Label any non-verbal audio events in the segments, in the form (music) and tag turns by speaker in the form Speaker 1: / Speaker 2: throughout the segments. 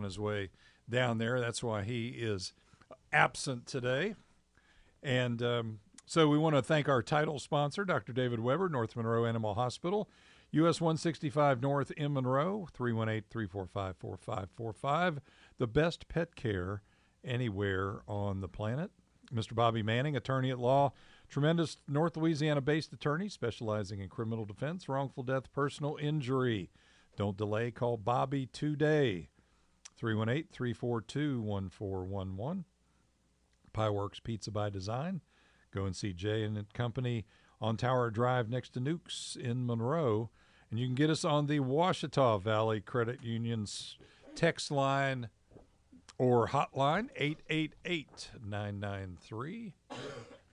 Speaker 1: on his way down there. That's why he is absent today. And um, so we want to thank our title sponsor, Dr. David Weber, North Monroe Animal Hospital, US 165 North in Monroe, 318 345 4545. The best pet care anywhere on the planet. Mr. Bobby Manning, attorney at law, tremendous North Louisiana based attorney specializing in criminal defense, wrongful death, personal injury. Don't delay, call Bobby today. 318 342 1411. Pieworks Pizza by Design. Go and see Jay and Company on Tower Drive next to Nukes in Monroe. And you can get us on the Ouachita Valley Credit Union's text line or hotline 888 993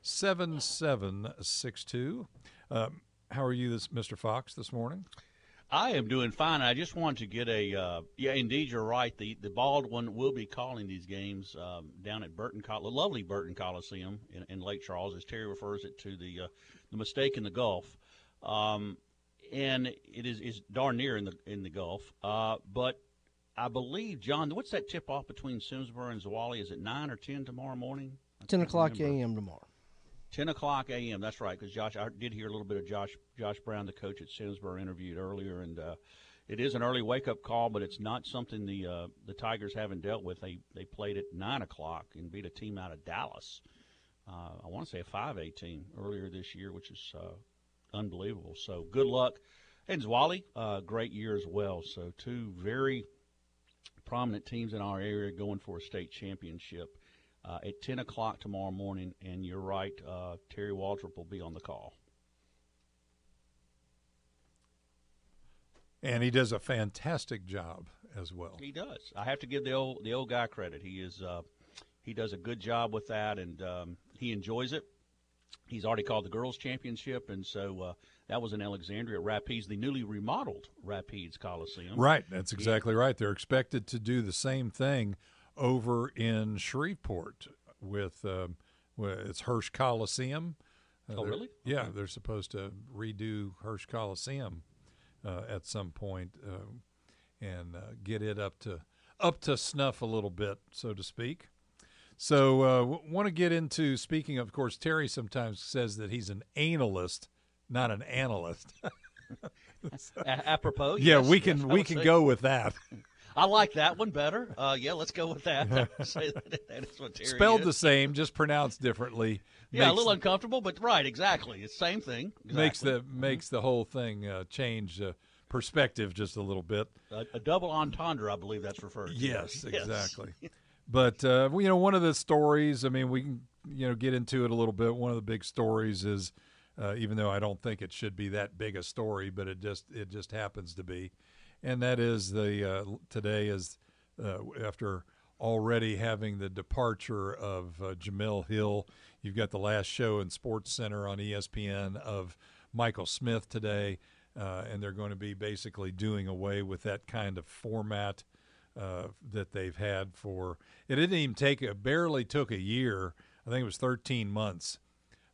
Speaker 1: 7762. Um, how are you, this Mr. Fox, this morning?
Speaker 2: I am doing fine. I just wanted to get a uh, yeah. Indeed, you're right. The the Baldwin will be calling these games um, down at Burton, Col- lovely Burton Coliseum in, in, Lake Charles, as Terry refers it to the uh, the mistake in the Gulf, um, and it is is darn near in the in the Gulf. Uh, but I believe John, what's that tip off between Simsboro and Zwolle? Is it nine or ten tomorrow morning?
Speaker 3: Ten o'clock a.m. tomorrow.
Speaker 2: 10 o'clock a.m. That's right, because Josh, I did hear a little bit of Josh Josh Brown, the coach at Simsboro, interviewed earlier, and uh, it is an early wake up call, but it's not something the uh, the Tigers haven't dealt with. They they played at nine o'clock and beat a team out of Dallas. Uh, I want to say a five A team earlier this year, which is uh, unbelievable. So good luck, and Zwolle, uh, great year as well. So two very prominent teams in our area going for a state championship uh, at 10 o'clock tomorrow morning. And you're right, uh, Terry Waldrop will be on the call.
Speaker 1: And he does a fantastic job as well.
Speaker 2: He does. I have to give the old the old guy credit. He is uh, he does a good job with that, and um, he enjoys it. He's already called the girls' championship, and so uh, that was in Alexandria Rapides, the newly remodeled Rapides Coliseum.
Speaker 1: Right, that's exactly yeah. right. They're expected to do the same thing over in Shreveport with uh, it's Hirsch Coliseum.
Speaker 2: Uh, oh, really?
Speaker 1: Yeah, okay. they're supposed to redo Hirsch Coliseum uh, at some point, uh, and uh, get it up to up to snuff a little bit, so to speak. So, uh, w- want to get into speaking of, course, Terry sometimes says that he's an analyst, not an analyst. (laughs)
Speaker 2: apropos,
Speaker 1: yeah,
Speaker 2: yes,
Speaker 1: we can
Speaker 2: yes,
Speaker 1: we can say. go with that. (laughs)
Speaker 2: I like that one better. Uh, yeah, let's go with (laughs) that. that
Speaker 1: is what Terry Spelled is. the same, just pronounced differently.
Speaker 2: Yeah, makes, a little uncomfortable, but right, exactly. It's the same thing. Exactly.
Speaker 1: Makes the makes the whole thing uh, change uh, perspective just a little bit.
Speaker 2: A, a, double entendre, I believe that's referred to.
Speaker 1: Yes, (laughs) exactly. but uh, you know, one of the stories. I mean, we can you know get into it a little bit. One of the big stories is, uh, even though I don't think it should be that big a story, but it just it just happens to be and that is the uh, today is uh, after already having the departure of uh, Jemele Hill. You've got the last show in Sports Center on ESPN of Michael Smith today, uh, and they're going to be basically doing away with that kind of format. Uh, that they've had for it didn't even take a barely took a year. I think it was 13 months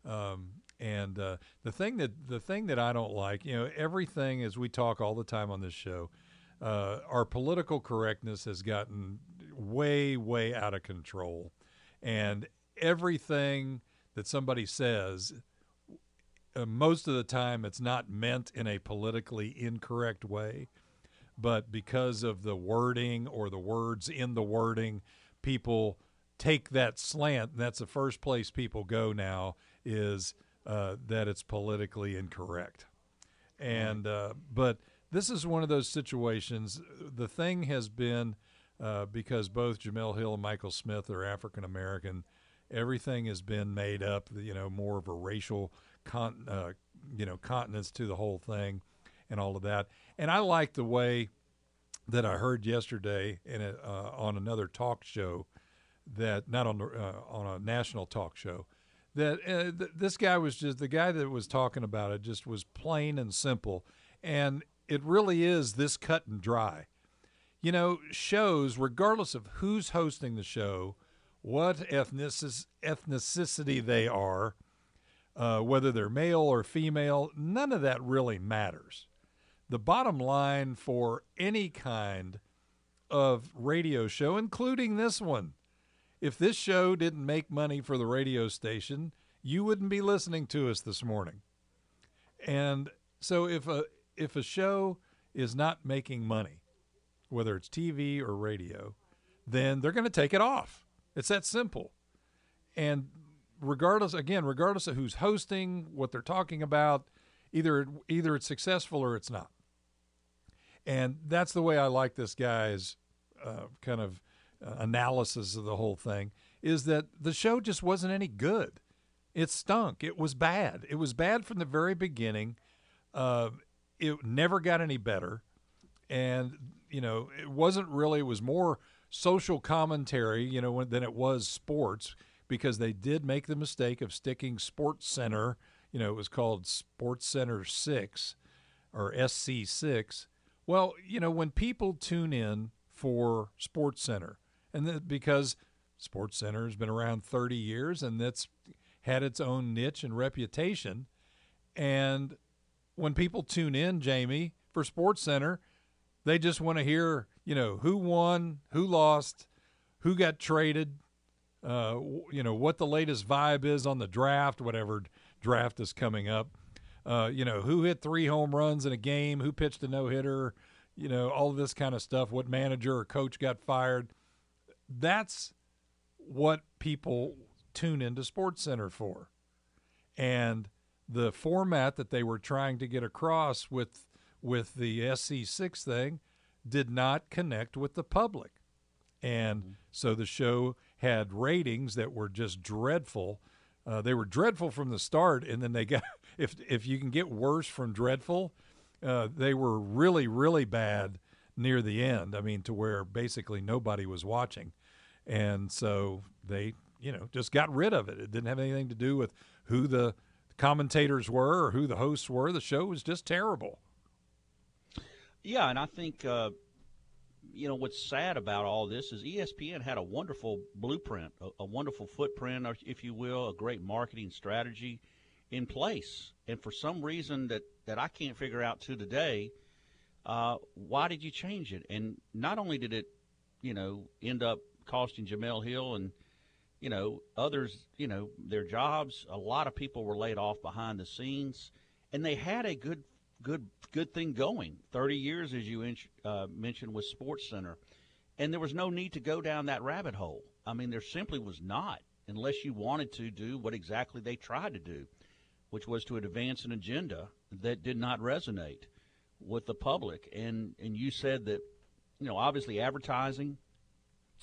Speaker 1: um, and uh, the thing that the thing that I don't like, you know, everything as we talk all the time on this show, uh, our political correctness has gotten way way out of control, and everything that somebody says. Uh, most of the time, it's not meant in a politically incorrect way, but because of the wording or the words in the wording, people take that slant. And that's the first place people go now is uh, that it's politically incorrect. And uh, but this is one of those situations. The thing has been uh, because both Jemele Hill and Michael Smith are African American. Everything has been made up. You know, more of a racial con, uh, you know, continence to the whole thing, and all of that. And I like the way that I heard yesterday in a, uh, on another talk show that not on uh, on a national talk show that uh, th- this guy was just the guy that was talking about it just was plain and simple and it really is this cut and dry you know shows regardless of who's hosting the show what ethnic- ethnicity they are uh, whether they're male or female none of that really matters the bottom line for any kind of radio show, including this one. If this show didn't make money for the radio station, you wouldn't be listening to us this morning. And so if a if a show is not making money, whether it's TV or radio, then they're going to take it off. It's that simple. And regardless again, regardless of who's hosting, what they're talking about, either either it's successful or it's not. And that's the way I like this guy's uh, kind of analysis of the whole thing is that the show just wasn't any good. It stunk. It was bad. It was bad from the very beginning. Uh, it never got any better. And, you know, it wasn't really, it was more social commentary, you know, than it was sports because they did make the mistake of sticking Sports Center, you know, it was called Sports Center 6 or SC6 well, you know, when people tune in for Sports Center, and that because Sports Center has been around 30 years and that's had its own niche and reputation, and when people tune in, Jamie, for Sports Center, they just want to hear, you know, who won, who lost, who got traded, uh, you know, what the latest vibe is on the draft, whatever draft is coming up. Uh, you know, who hit three home runs in a game, who pitched a no hitter, you know, all this kind of stuff, what manager or coach got fired. That's what people tune into Sports Center for. And the format that they were trying to get across with with the SC6 thing did not connect with the public. And mm-hmm. so the show had ratings that were just dreadful. Uh, they were dreadful from the start, and then they got (laughs) if if you can get worse from dreadful, uh, they were really really bad near the end. I mean, to where basically nobody was watching, and so they you know just got rid of it. It didn't have anything to do with who the commentators were or who the hosts were. The show was just terrible.
Speaker 2: Yeah, and I think uh, you know what's sad about all this is ESPN had a wonderful blueprint, a, a wonderful footprint, if you will, a great marketing strategy in place. And for some reason that, that I can't figure out to today, uh, why did you change it? And not only did it, you know, end up costing Jemele Hill and, you know, others, you know, their jobs, a lot of people were laid off behind the scenes. And they had a good, good, good thing going. 30 years, as you uh, mentioned, with Sports Center. And there was no need to go down that rabbit hole. I mean, there simply was not, unless you wanted to do what exactly they tried to do which was to advance an agenda that did not resonate with the public. And and you said that, you know, obviously advertising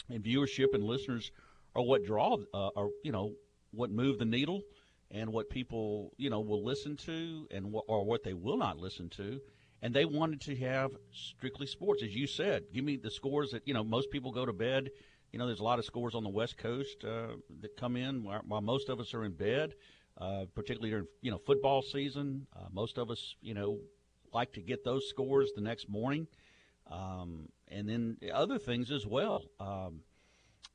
Speaker 2: and viewership and listeners are what draw, uh, are you know, what move the needle, and what people you know will listen to, and what, or what they will not listen to. And they wanted to have strictly sports, as you said. Give me the scores that you know most people go to bed. You know, there's a lot of scores on the West Coast uh, that come in while, while most of us are in bed uh, particularly during you know football season. Uh, most of us, you know, like to get those scores the next morning, um, and then other things as well. Um,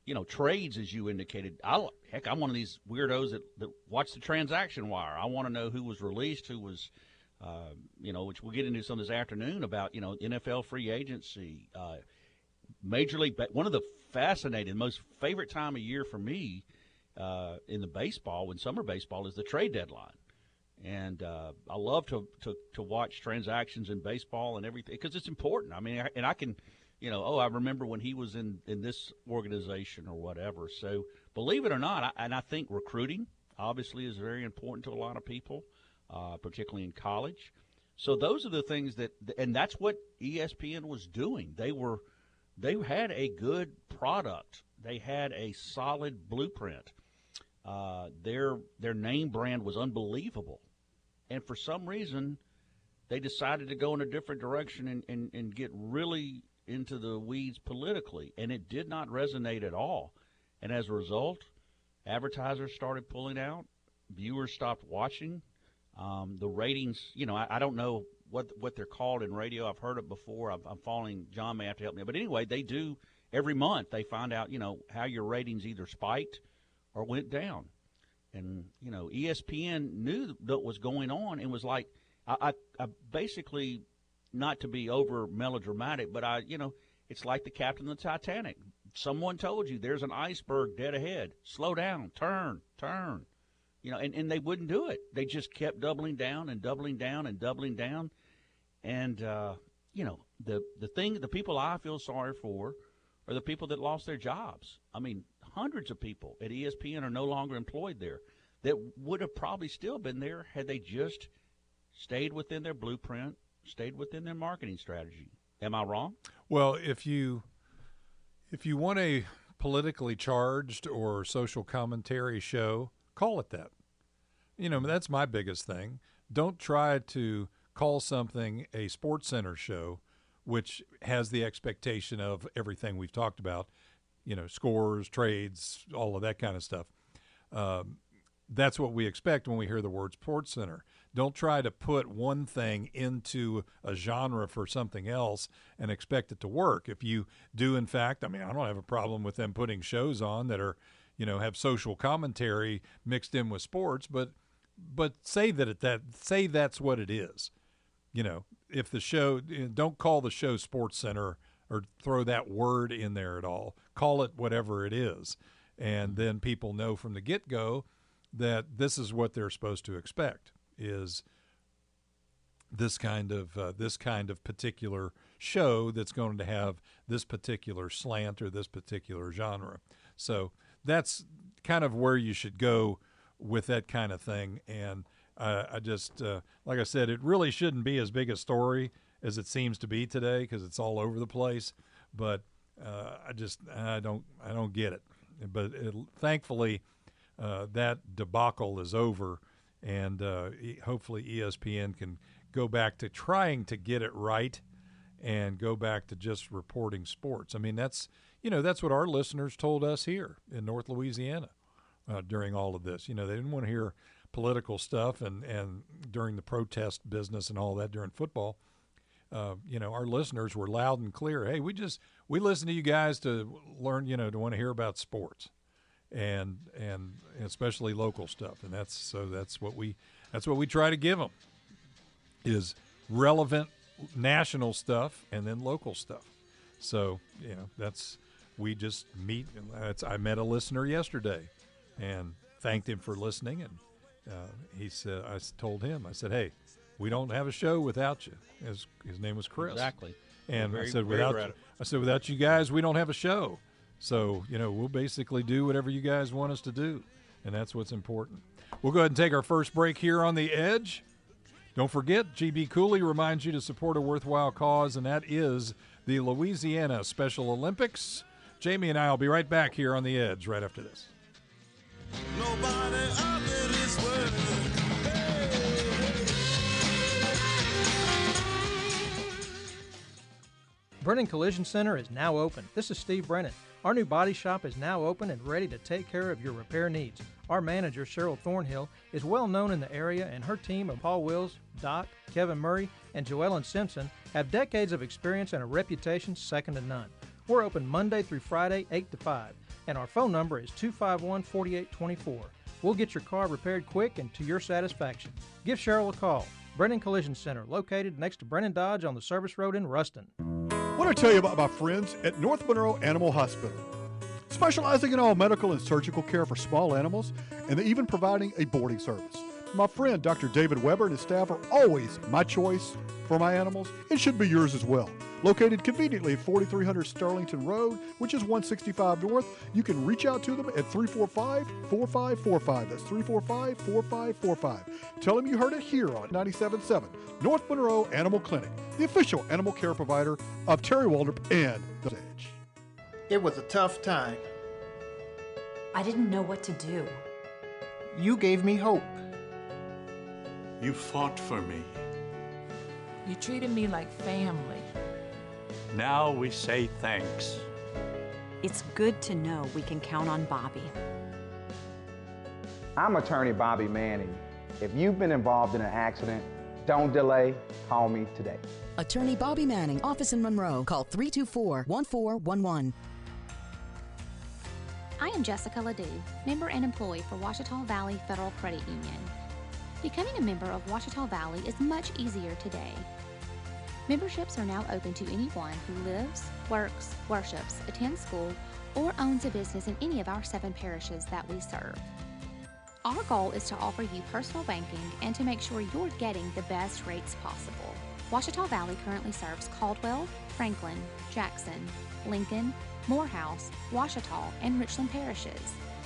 Speaker 2: you know, trades as you indicated. I heck, I'm one of these weirdos that, that watch the transaction wire. I want to know who was released, who was. Uh, you know, which we'll get into some this afternoon about, you know, NFL free agency, uh, Major League. One of the fascinating, most favorite time of year for me uh, in the baseball when summer baseball is the trade deadline. And uh, I love to, to, to watch transactions in baseball and everything because it's important. I mean, and I can, you know, oh, I remember when he was in, in this organization or whatever. So believe it or not, I, and I think recruiting obviously is very important to a lot of people, uh, particularly in college. So those are the things that, and that's what ESPN was doing. They were, they had a good product. They had a solid blueprint. Uh, their their name brand was unbelievable, and for some reason, they decided to go in a different direction and, and, and get really into the weeds politically, and it did not resonate at all. And as a result, advertisers started pulling out, viewers stopped watching. Um, the ratings, you know, I, I, don't know what what they're called in radio. I've heard it before. I'm, I'm following. John may have to help me, but anyway, they do every month. They find out, you know, how your ratings either spiked or went down. And you know, ESPN knew what was going on and was like, I, I, I basically, not to be over melodramatic, but I, you know, it's like the captain of the Titanic. Someone told you there's an iceberg dead ahead. Slow down, turn, turn. You know, and, and they wouldn't do it. They just kept doubling down and doubling down and doubling down. And uh, you know, the the thing the people I feel sorry for are the people that lost their jobs. I mean, hundreds of people at ESPN are no longer employed there that would have probably still been there had they just stayed within their blueprint, stayed within their marketing strategy. Am I wrong?
Speaker 1: Well, if you if you want a politically charged or social commentary show, call it that. You know, that's my biggest thing. Don't try to call something a sports center show which has the expectation of everything we've talked about, you know, scores, trades, all of that kind of stuff. Um, that's what we expect when we hear the word sports center. Don't try to put one thing into a genre for something else and expect it to work. If you do, in fact, I mean, I don't have a problem with them putting shows on that are, you know, have social commentary mixed in with sports, but but say that it that say that's what it is. You know, if the show don't call the show Sports Center or throw that word in there at all. Call it whatever it is, and then people know from the get go that this is what they're supposed to expect is this kind of uh, this kind of particular show that's going to have this particular slant or this particular genre. So that's kind of where you should go with that kind of thing. And uh, I just, uh, like I said, it really shouldn't be as big a story as it seems to be today because it's all over the place. But uh, I just, I don't, I don't get it. But it, thankfully, uh, that debacle is over, and uh, hopefully ESPN can go back to trying to get it right and go back to just reporting sports. I mean, that's you know that's what our listeners told us here in North Louisiana uh, during all of this. You know, they didn't want to hear political stuff and and during the protest business and all that during football. Uh, you know, our listeners were loud and clear. Hey, we just we listen to you guys to learn. You know, to want to hear about sports and and especially local stuff. And that's so that's what we that's what we try to give them is relevant national stuff and then local stuff. So you know that's we just meet. That's I met a listener yesterday, and thanked him for listening. And uh, he said I told him I said, hey, we don't have a show without you. His his name was Chris.
Speaker 2: Exactly.
Speaker 1: And
Speaker 2: very,
Speaker 1: I said without I said without you guys we don't have a show. So, you know, we'll basically do whatever you guys want us to do, and that's what's important. We'll go ahead and take our first break here on The Edge. Don't forget, GB Cooley reminds you to support a worthwhile cause, and that is the Louisiana Special Olympics. Jamie and I will be right back here on The Edge right after this.
Speaker 3: Brennan Collision Center is now open. This is Steve Brennan. Our new body shop is now open and ready to take care of your repair needs. Our manager, Cheryl Thornhill, is well known in the area, and her team of Paul Wills, Doc, Kevin Murray, and Joellen Simpson have decades of experience and a reputation second to none. We're open Monday through Friday, 8 to 5, and our phone number is 251 4824. We'll get your car repaired quick and to your satisfaction. Give Cheryl a call. Brennan Collision Center, located next to Brennan Dodge on the service road in Ruston
Speaker 4: want to tell you about my friends at North Monroe Animal Hospital. Specializing in all medical and surgical care for small animals, and even providing a boarding service. My friend Dr. David Weber and his staff are always my choice for my animals. It should be yours as well. Located conveniently at 4300 Sterlington Road, which is 165 North, you can reach out to them at 345 4545. That's 345 4545. Tell them you heard it here on 97.7 North Monroe Animal Clinic, the official animal care provider of Terry Waldrop and The Edge.
Speaker 5: It was a tough time.
Speaker 6: I didn't know what to do.
Speaker 5: You gave me hope.
Speaker 7: You fought for me.
Speaker 8: You treated me like family.
Speaker 7: Now we say thanks.
Speaker 6: It's good to know we can count on Bobby.
Speaker 9: I'm attorney Bobby Manning. If you've been involved in an accident, don't delay. Call me today.
Speaker 10: Attorney Bobby Manning, office in Monroe. Call 324 1411.
Speaker 11: I am Jessica Ledoux, member and employee for Ouachita Valley Federal Credit Union. Becoming a member of Ouachita Valley is much easier today. Memberships are now open to anyone who lives, works, worships, attends school, or owns a business in any of our seven parishes that we serve. Our goal is to offer you personal banking and to make sure you're getting the best rates possible. Ouachita Valley currently serves Caldwell, Franklin, Jackson, Lincoln, Morehouse, Ouachita, and Richland parishes.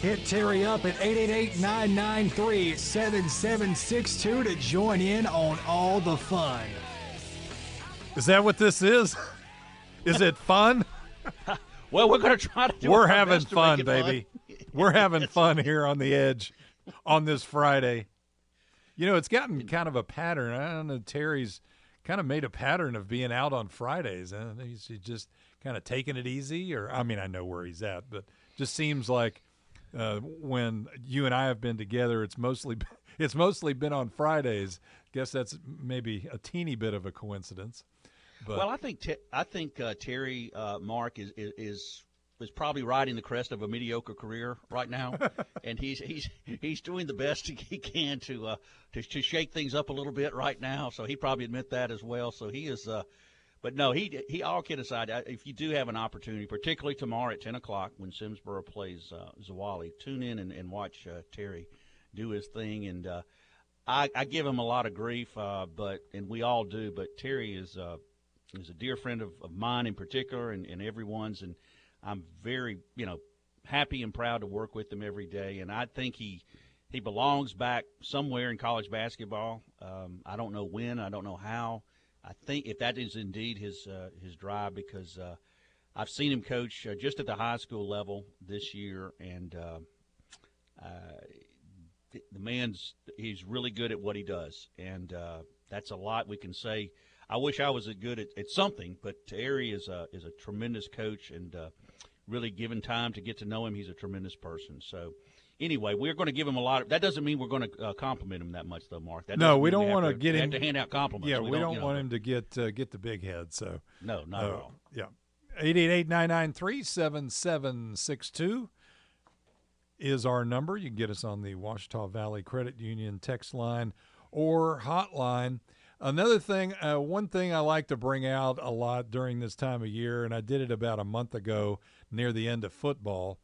Speaker 12: Hit Terry up at 888-993-7762 to join in on all the fun.
Speaker 1: Is that what this is? Is it fun? (laughs)
Speaker 2: well, we're going to try to do
Speaker 1: We're
Speaker 2: our
Speaker 1: having
Speaker 2: best to
Speaker 1: fun,
Speaker 2: make it fun.
Speaker 1: baby. We're having (laughs) fun here on the edge on this Friday. You know, it's gotten kind of a pattern. I don't know. Terry's kind of made a pattern of being out on Fridays, and he's he's just kind of taking it easy. Or I mean, I know where he's at, but just seems like uh, when you and I have been together, it's mostly (laughs) it's mostly been on Fridays. Guess that's maybe a teeny bit of a coincidence. But
Speaker 2: well, I think te- I think uh, Terry uh, Mark is, is is is probably riding the crest of a mediocre career right now, (laughs) and he's he's he's doing the best (laughs) he can to uh, to to shake things up a little bit right now. So he probably admit that as well. So he is. Uh, but no, he he all kid aside, if you do have an opportunity, particularly tomorrow at ten o'clock when Simsboro plays uh, Zwolle, tune in and, and watch uh, Terry do his thing. And uh, I, I give him a lot of grief, uh, but and we all do. But Terry is uh, is a dear friend of, of mine in particular, and, and everyone's. And I'm very you know happy and proud to work with him every day. And I think he he belongs back somewhere in college basketball. Um, I don't know when, I don't know how. I think if that is indeed his uh, his drive, because uh, I've seen him coach uh, just at the high school level this year, and uh, uh, the, man's he's really good at what he does, and uh, that's a lot we can say. I wish I was as good at, at something, but Terry is a is a tremendous coach, and really given time to get to know him, he's a tremendous person. So anyway, we're going to give him a lot of. That doesn't mean we're going to uh, compliment him that much, though, Mark. That
Speaker 1: no, we don't want
Speaker 2: to
Speaker 1: get
Speaker 2: we
Speaker 1: him
Speaker 2: to hand out compliments.
Speaker 1: Yeah, we, don't,
Speaker 2: you know,
Speaker 1: want him to get uh, get the big head. So
Speaker 2: no, not at
Speaker 1: uh,
Speaker 2: all.
Speaker 1: Yeah, eight eight eight nine nine three seven seven six two is our number. You can get us on the Ouachita Valley Credit Union text line or hotline. Another thing, uh, one thing I like to bring out a lot during this time of year, and I did it about a month ago near the end of football,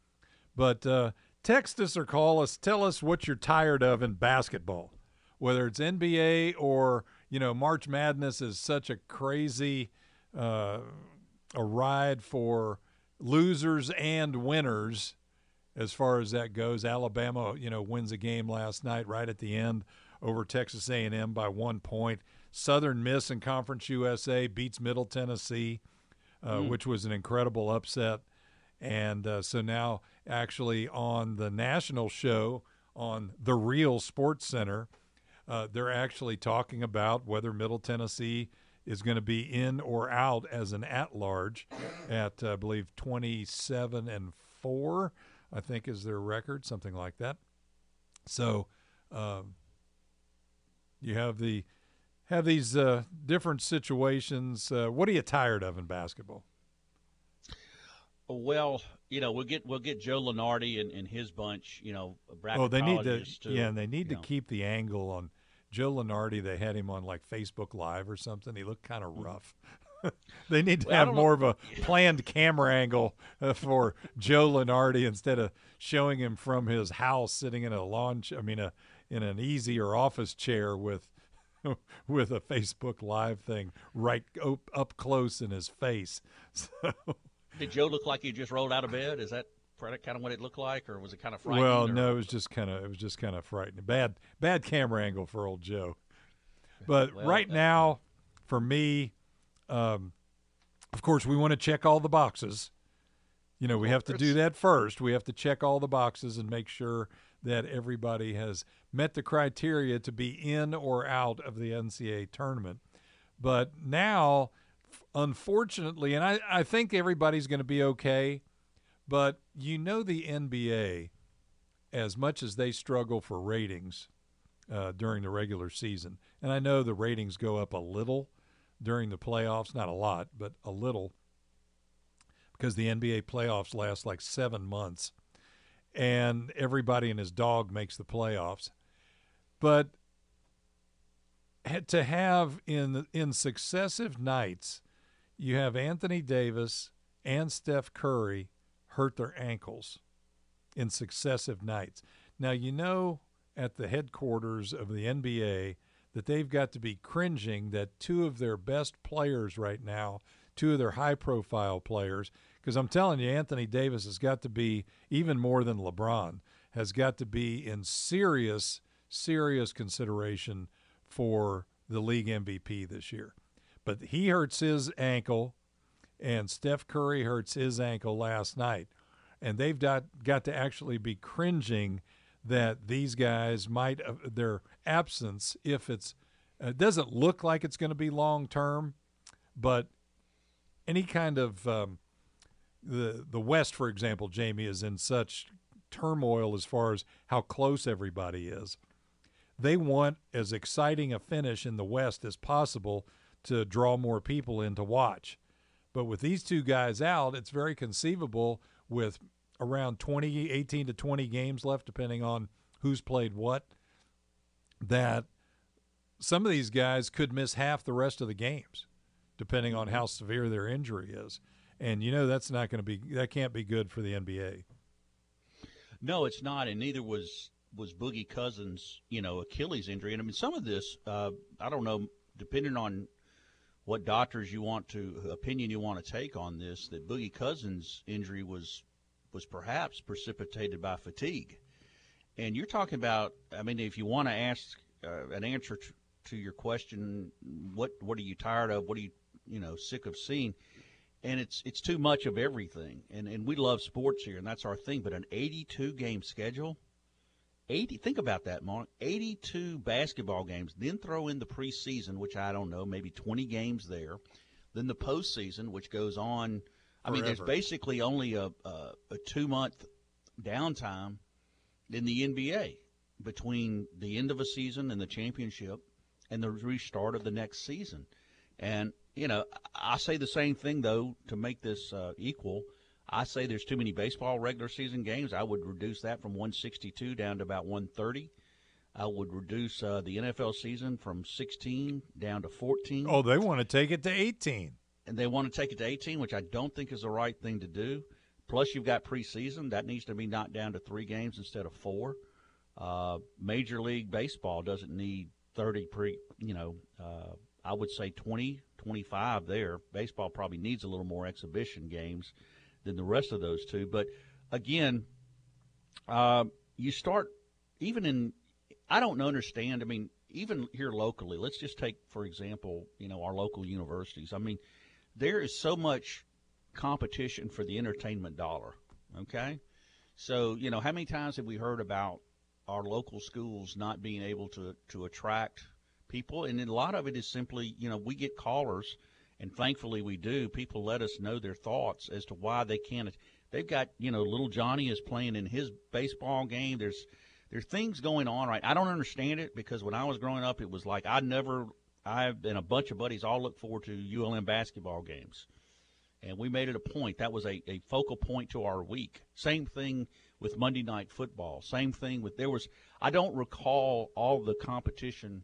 Speaker 1: but uh, text us or call us. Tell us what you're tired of in basketball, whether it's NBA or you know March Madness is such a crazy uh, a ride for losers and winners as far as that goes. Alabama, you know, wins a game last night right at the end over Texas A&M by one point. Southern Miss in Conference USA beats Middle Tennessee, uh,
Speaker 2: Mm.
Speaker 1: which was an incredible upset. And uh, so now, actually, on the national show on the Real Sports Center, uh, they're actually talking about whether Middle Tennessee is going to be in or out as an at-large at, uh, I believe, 27 and four. I think is their record, something like that. So, um, you have the have these uh, different situations. Uh, what are you tired of in basketball?
Speaker 2: Well, you know, we'll get we'll get Joe Lunardi and, and his bunch. You know,
Speaker 1: Oh, they need to,
Speaker 2: bracketologists
Speaker 1: yeah, and they need to
Speaker 2: know.
Speaker 1: keep the angle on Joe Lunardi. They had him on like Facebook Live or something. He looked kind of rough. (laughs) they need to
Speaker 2: Mm-hmm. Well,
Speaker 1: have
Speaker 2: don't know-
Speaker 1: more of a planned camera angle uh, for Joe Lunardi instead of showing him from his house sitting in a lawn. I mean, a in an easy or office chair with (laughs) with a Facebook Live thing right up, up close in his face. (laughs) So
Speaker 2: Did Joe look like he just rolled out of bed? Is that kind of what it looked like, or was it kind of frightening?
Speaker 1: Well,
Speaker 2: or-
Speaker 1: no, it was just kind of it was just kind of frightening. Bad bad camera angle for old Joe. But
Speaker 2: Well,
Speaker 1: right
Speaker 2: that-
Speaker 1: now, for me, um, of course, we want to check all the boxes. You know, we have to do that first. We have to check all the boxes and make sure that everybody has met the criteria to be in or out of the NCAA tournament. But now, unfortunately, and I, I think everybody's going to be okay, but you know, the NBA, as much as they struggle for ratings uh, during the regular season, and I know the ratings go up a little during the playoffs, not a lot, but a little, because the NBA playoffs last like seven months, and everybody and his dog makes the playoffs. But to have in in successive nights, you have Anthony Davis and Steph Curry hurt their ankles in successive nights. Now you know at the headquarters of the NBA that they've got to be cringing that two of their best players right now, two of their high profile players, because I'm telling you, Anthony Davis has got to be even more than LeBron, has got to be in serious, serious consideration for the league MVP this year. But he hurts his ankle, and Steph Curry hurts his ankle last night. And they've got, got to actually be cringing that these guys might, uh, their absence, if it's, it doesn't look like it's going to be long term, but any kind of, um, the, the West, for example, Jamie, is in such turmoil as far as how close everybody is they want as exciting a finish in the West as possible to draw more people in to watch. But with these two guys out, it's very conceivable with around 20, 18 to 20 games left, depending on who's played what, that some of these guys could miss half the rest of the games, depending on how severe their injury is. And you know that's not going to be that can't be good for the NBA.
Speaker 2: No, it's not, and neither was was Boogie Cousins, you know, Achilles injury. And I mean, some of this, uh, I don't know, depending on what doctors you want to opinion you want to take on this, that Boogie Cousins injury was was perhaps precipitated by fatigue. And you're talking about, I mean, if you want to ask uh, an answer to, to your question, what what are you tired of? What are you you know sick of seeing? and it's it's too much of everything. And and we love sports here, and that's our thing. But an 82 game schedule, 80. Think about that, Mark. 82 basketball games. Then throw in the preseason, which I don't know, maybe 20 games there. Then the postseason, which goes on. I mean, there's basically only a a, a two month downtime in the NBA between the end of a season and the championship and the restart of the next season. And you know, I say the same thing though to make this uh, equal. I say there's too many baseball regular season games. I would reduce that from 162 down to about 130. I would reduce uh, the NFL season from 16 down to 14.
Speaker 1: Oh, they want to take it to 18.
Speaker 2: And they want to take it to 18, which I don't think is the right thing to do. Plus, you've got preseason. That needs to be knocked down to three games instead of four. Uh, Major League Baseball doesn't need 30 pre, you know, uh, I would say 20, 25 there. Baseball probably needs a little more exhibition games than the rest of those two. But again, uh, you start even in, I don't understand. I mean, even here locally, let's just take, for example, you know, our local universities. I mean, there is so much competition for the entertainment dollar. Okay. So, you know, how many times have we heard about our local schools not being able to, to attract people? And a lot of it is simply, you know, we get callers, and thankfully we do. People let us know their thoughts as to why they can't. They've got, you know, little Johnny is playing in his baseball game. There's, there's things going on, right? I don't understand it because when I was growing up, it was like I never, I and a bunch of buddies all look forward to ULM basketball games and we made it a point. That was a, a focal point to our week. Same thing with Monday night football. Same thing with there was. I don't recall all the competition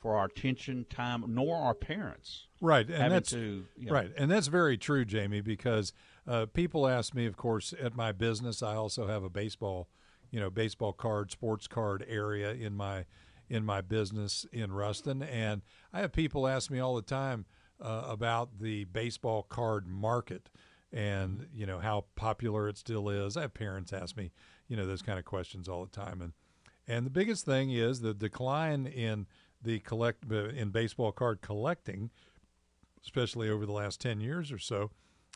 Speaker 2: for our attention, time, nor our parents.
Speaker 1: Right, and that's
Speaker 2: to, you know,
Speaker 1: right, and that's very true, Jamie. Because uh, people ask me, of course, at my business, I also have a baseball, you know, baseball card, sports card area in my in my business in Ruston, and I have people ask me all the time uh, about the baseball card market. and you know how popular it still is. I have parents ask me, you know, those kind of questions all the time, and and the biggest thing is the decline in the collect in baseball card collecting, especially over the last ten years or so,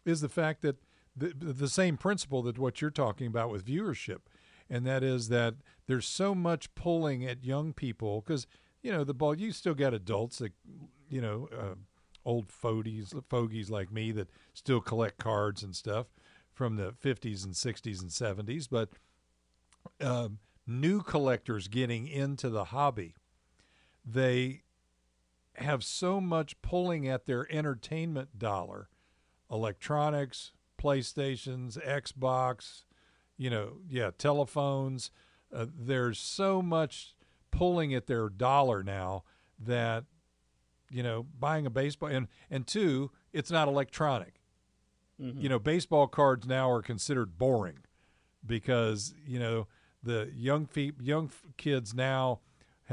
Speaker 1: is the fact that the the same principle that what you're talking about with viewership, and that is that there's so much pulling at young people because you know the ball. You still got adults that you know. Uh, old fogies, fogies like me that still collect cards and stuff from the 50s and 60s and 70s, but um, new collectors getting into the hobby, they have so much pulling at their entertainment dollar electronics, PlayStations, Xbox, you know, yeah, telephones. Uh, there's so much pulling at their dollar now that you know, buying a baseball and and two, it's not electronic. Mm-hmm. You know, baseball cards now are considered boring because you know the young fe- young kids now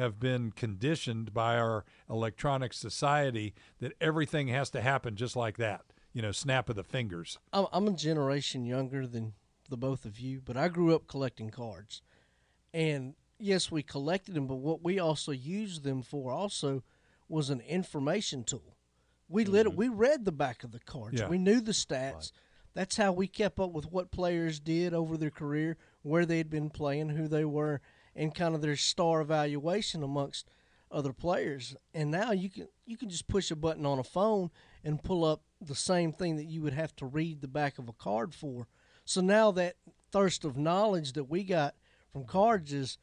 Speaker 1: have been conditioned by our electronic society that everything has to happen just like that. You know, snap of the fingers.
Speaker 13: I'm, I'm a generation younger than the both of you, but I grew up collecting cards, and yes, we collected them, but what we also used them for also was an information tool. We mm-hmm. lit, we read the back of the cards. Yeah. We knew the stats. Right. That's how we kept up with what players did over their career, where they'd been playing, who they were, and kind of their star evaluation amongst other players. And now you can you can just push a button on a phone and pull up the same thing that you would have to read the back of a card for. So now that thirst of knowledge that we got from cards is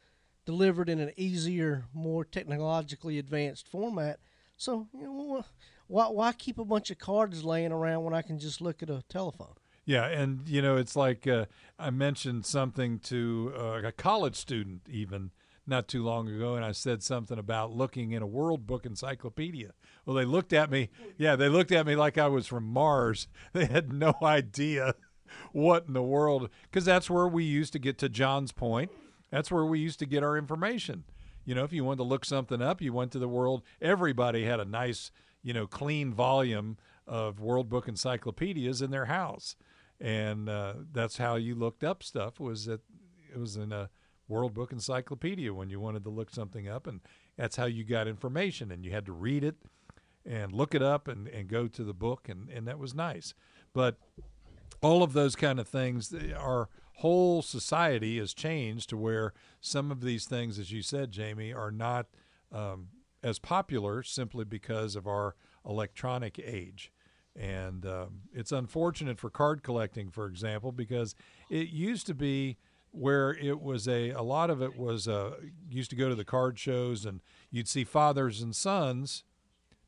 Speaker 13: delivered in an easier, more technologically advanced format. So, you know, why, why keep a bunch of cards laying around when I can just look at a telephone?
Speaker 1: Yeah, and you know, it's like uh, I mentioned something to uh, a college student even not too long ago, and I said something about looking in a World Book Encyclopedia. Well, they looked at me. Yeah, they looked at me like I was from Mars. (laughs) They had no idea (laughs) what in the world, because that's where we used to get to John's point that's where we used to get our information. You know, if you wanted to look something up, you went to the world. Everybody had a nice, you know, clean volume of World Book encyclopedias in their house, and uh, that's how you looked up stuff. Was that it was in a World Book encyclopedia when you wanted to look something up, and that's how you got information. And you had to read it and look it up and, and go to the book, and, and that was nice. But all of those kind of things our whole society has changed to where some of these things, as you said, Jamie, are not um, as popular simply because of our electronic age. And um, it's unfortunate for card collecting, for example, because it used to be where it was a a lot of it was uh, used to go to the card shows and you'd see fathers and sons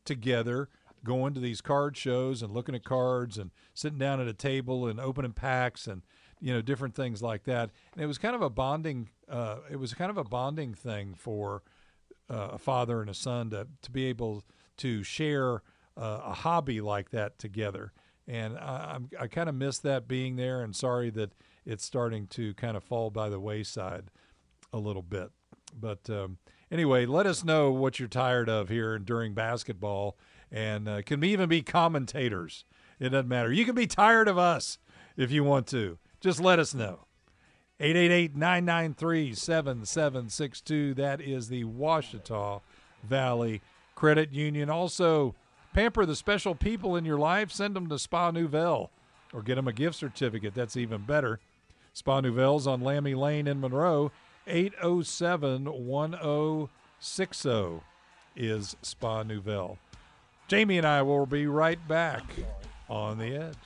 Speaker 1: together going to these card shows and looking at cards and sitting down at a table and opening packs and you know, different things like that. And it was kind of a bonding. Uh, it was kind of a bonding thing for uh, a father and a son to to be able to share uh, a hobby like that together. And I, I'm, I kind of miss that being there, and sorry that it's starting to kind of fall by the wayside a little bit. But um, anyway, let us know what you're tired of here during basketball, and uh, can even be commentators. It doesn't matter. You can be tired of us if you want to just let us know. 888 993 7762. That is the Ouachita Valley Credit Union. Also, pamper the special people in your life. Send them to Spa Nouvelle or get them a gift certificate. That's even better. Spa Nouvelle's on Lamy Lane in Monroe. 807 1060 is Spa Nouvelle. Jamie and I will be right back on the edge.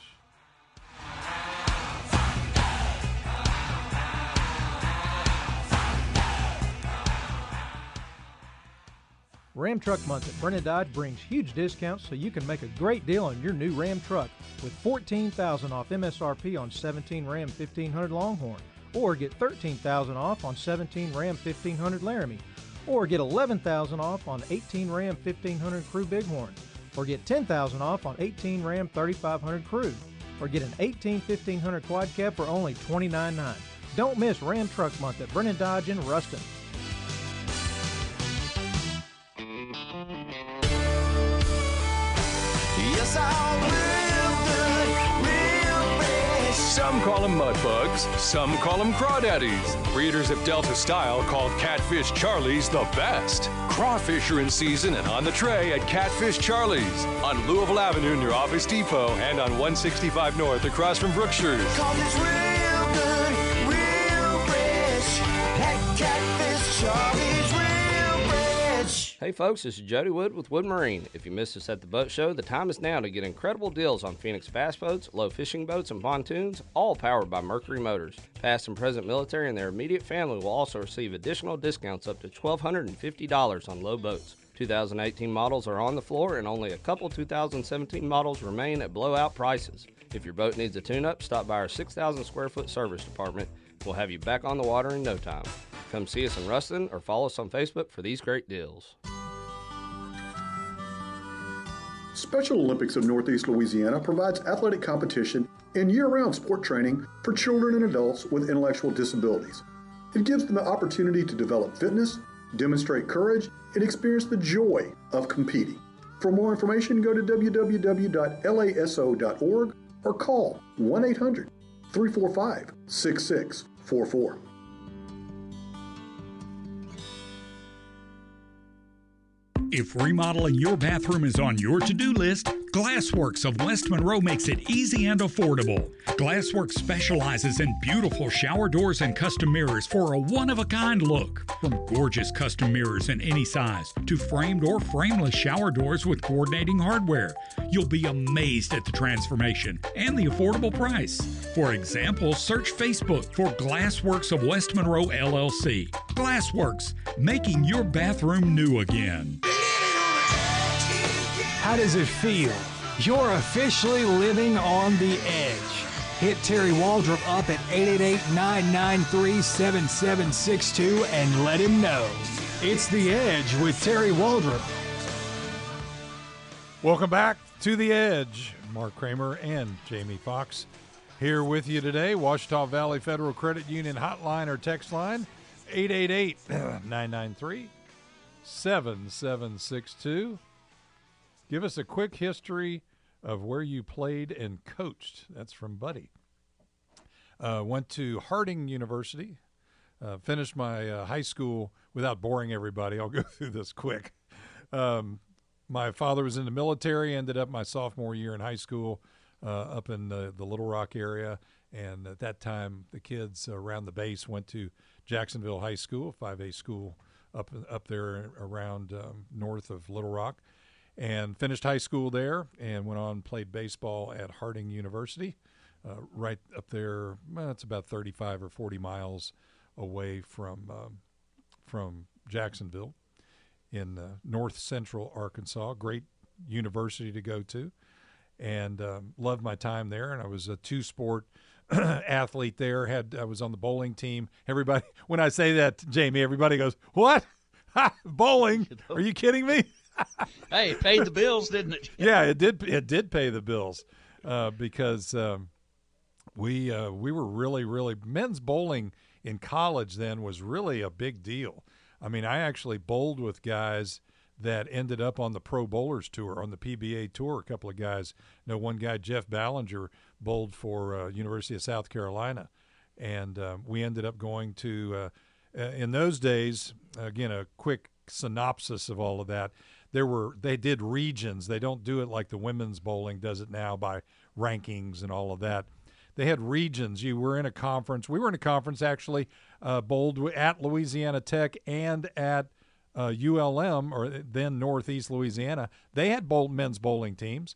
Speaker 3: Ram Truck Month at Brennan Dodge brings huge discounts so you can make a great deal on your new Ram truck with 14000 off MSRP on 17 Ram 1500 Longhorn, or get 13000 off on 17 Ram 1500 Laramie, or get 11000 off on 18 Ram 1500 Crew Bighorn, or get 10000 off on 18 Ram 3500 Crew, or get an 18 1500 Quad Cab for only $29.9. Don't miss Ram Truck Month at Brennan Dodge in Ruston.
Speaker 14: Some call them mud bugs, some call them crawdaddies. Breeders of Delta Style call Catfish Charlie's the best. Crawfish are in season and on the tray at Catfish Charlie's on Louisville Avenue near Office Depot and on 165 North across from Brookshire's.
Speaker 15: Hey folks, this is Jody Wood with Wood Marine. If you missed us at the boat show, the time is now to get incredible deals on Phoenix bass boats, Lowe fishing boats, and pontoons, all powered by Mercury Motors. Past and present military and their immediate family will also receive additional discounts up to $1,250 on Lowe boats. 2018 models are on the floor, and only a couple 2017 models remain at blowout prices. If your boat needs a tune up, stop by our 6,000 square foot service department. We'll have you back on the water in no time. Come see us in Ruston or follow us on Facebook for these great deals.
Speaker 4: Special Olympics of Northeast Louisiana provides athletic competition and year round sport training for children and adults with intellectual disabilities. It gives them the opportunity to develop fitness, demonstrate courage, and experience the joy of competing. For more information, go to www.laso.org or call 1 800 345 6644.
Speaker 16: If remodeling your bathroom is on your to do list, Glassworks of West Monroe makes it easy and affordable. Glassworks specializes in beautiful shower doors and custom mirrors for a one of a kind look. From gorgeous custom mirrors in any size to framed or frameless shower doors with coordinating hardware, you'll be amazed at the transformation and the affordable price. For example, search Facebook for Glassworks of West Monroe LLC. Glassworks, making your bathroom new again.
Speaker 12: How does it feel? You're officially living on the edge. Hit Terry Waldrop up at 888-993-7762 and let him know. It's The Edge with Terry Waldrop.
Speaker 1: Welcome back to The Edge. Mark Kramer and Jamie Fox here with you today. Ouachita Valley Federal Credit Union hotline or text line 888 993 7762. Give us a quick history of where you played and coached. That's from Buddy. Uh, went to Harding University. Uh, finished my uh, high school without boring everybody. I'll go (laughs) through this quick. Um, my father was in the military. Ended up my sophomore year in high school uh, up in the, the Little Rock area. And at that time, the kids around the base went to Jacksonville High School, 5A school up up there around um, north of Little Rock and finished high school there and went on and played baseball at Harding University, uh, right up there. Well, it's about 35 or 40 miles away from um, from Jacksonville in uh, north central Arkansas. Great university to go to, and um, loved my time there. And I was a two sport. (clears throat) athlete there had I was on the bowling team. Everybody, (laughs) when I say that, Jamie, everybody goes, "What? (laughs) bowling? (laughs) Are you kidding me?"
Speaker 2: Hey, it paid the bills, didn't it? (laughs)
Speaker 1: yeah, it did. It did pay the bills uh, because um, we uh, we were really really men's bowling in college then was really a big deal. I mean, I actually bowled with guys that ended up on the Pro Bowlers Tour on the PBA Tour. A couple of guys, you know, one guy Jeff Ballinger bowled for uh, University of South Carolina, and um, we ended up going to. Uh, uh, in those days, again, a quick synopsis of all of that there were they did regions. They don't do it like the women's bowling does it now by rankings and all of that. They had regions. You were in a conference. We were in a conference actually, uh, bowled at Louisiana Tech and at uh, ULM or then Northeast Louisiana. They had bowl, men's bowling teams,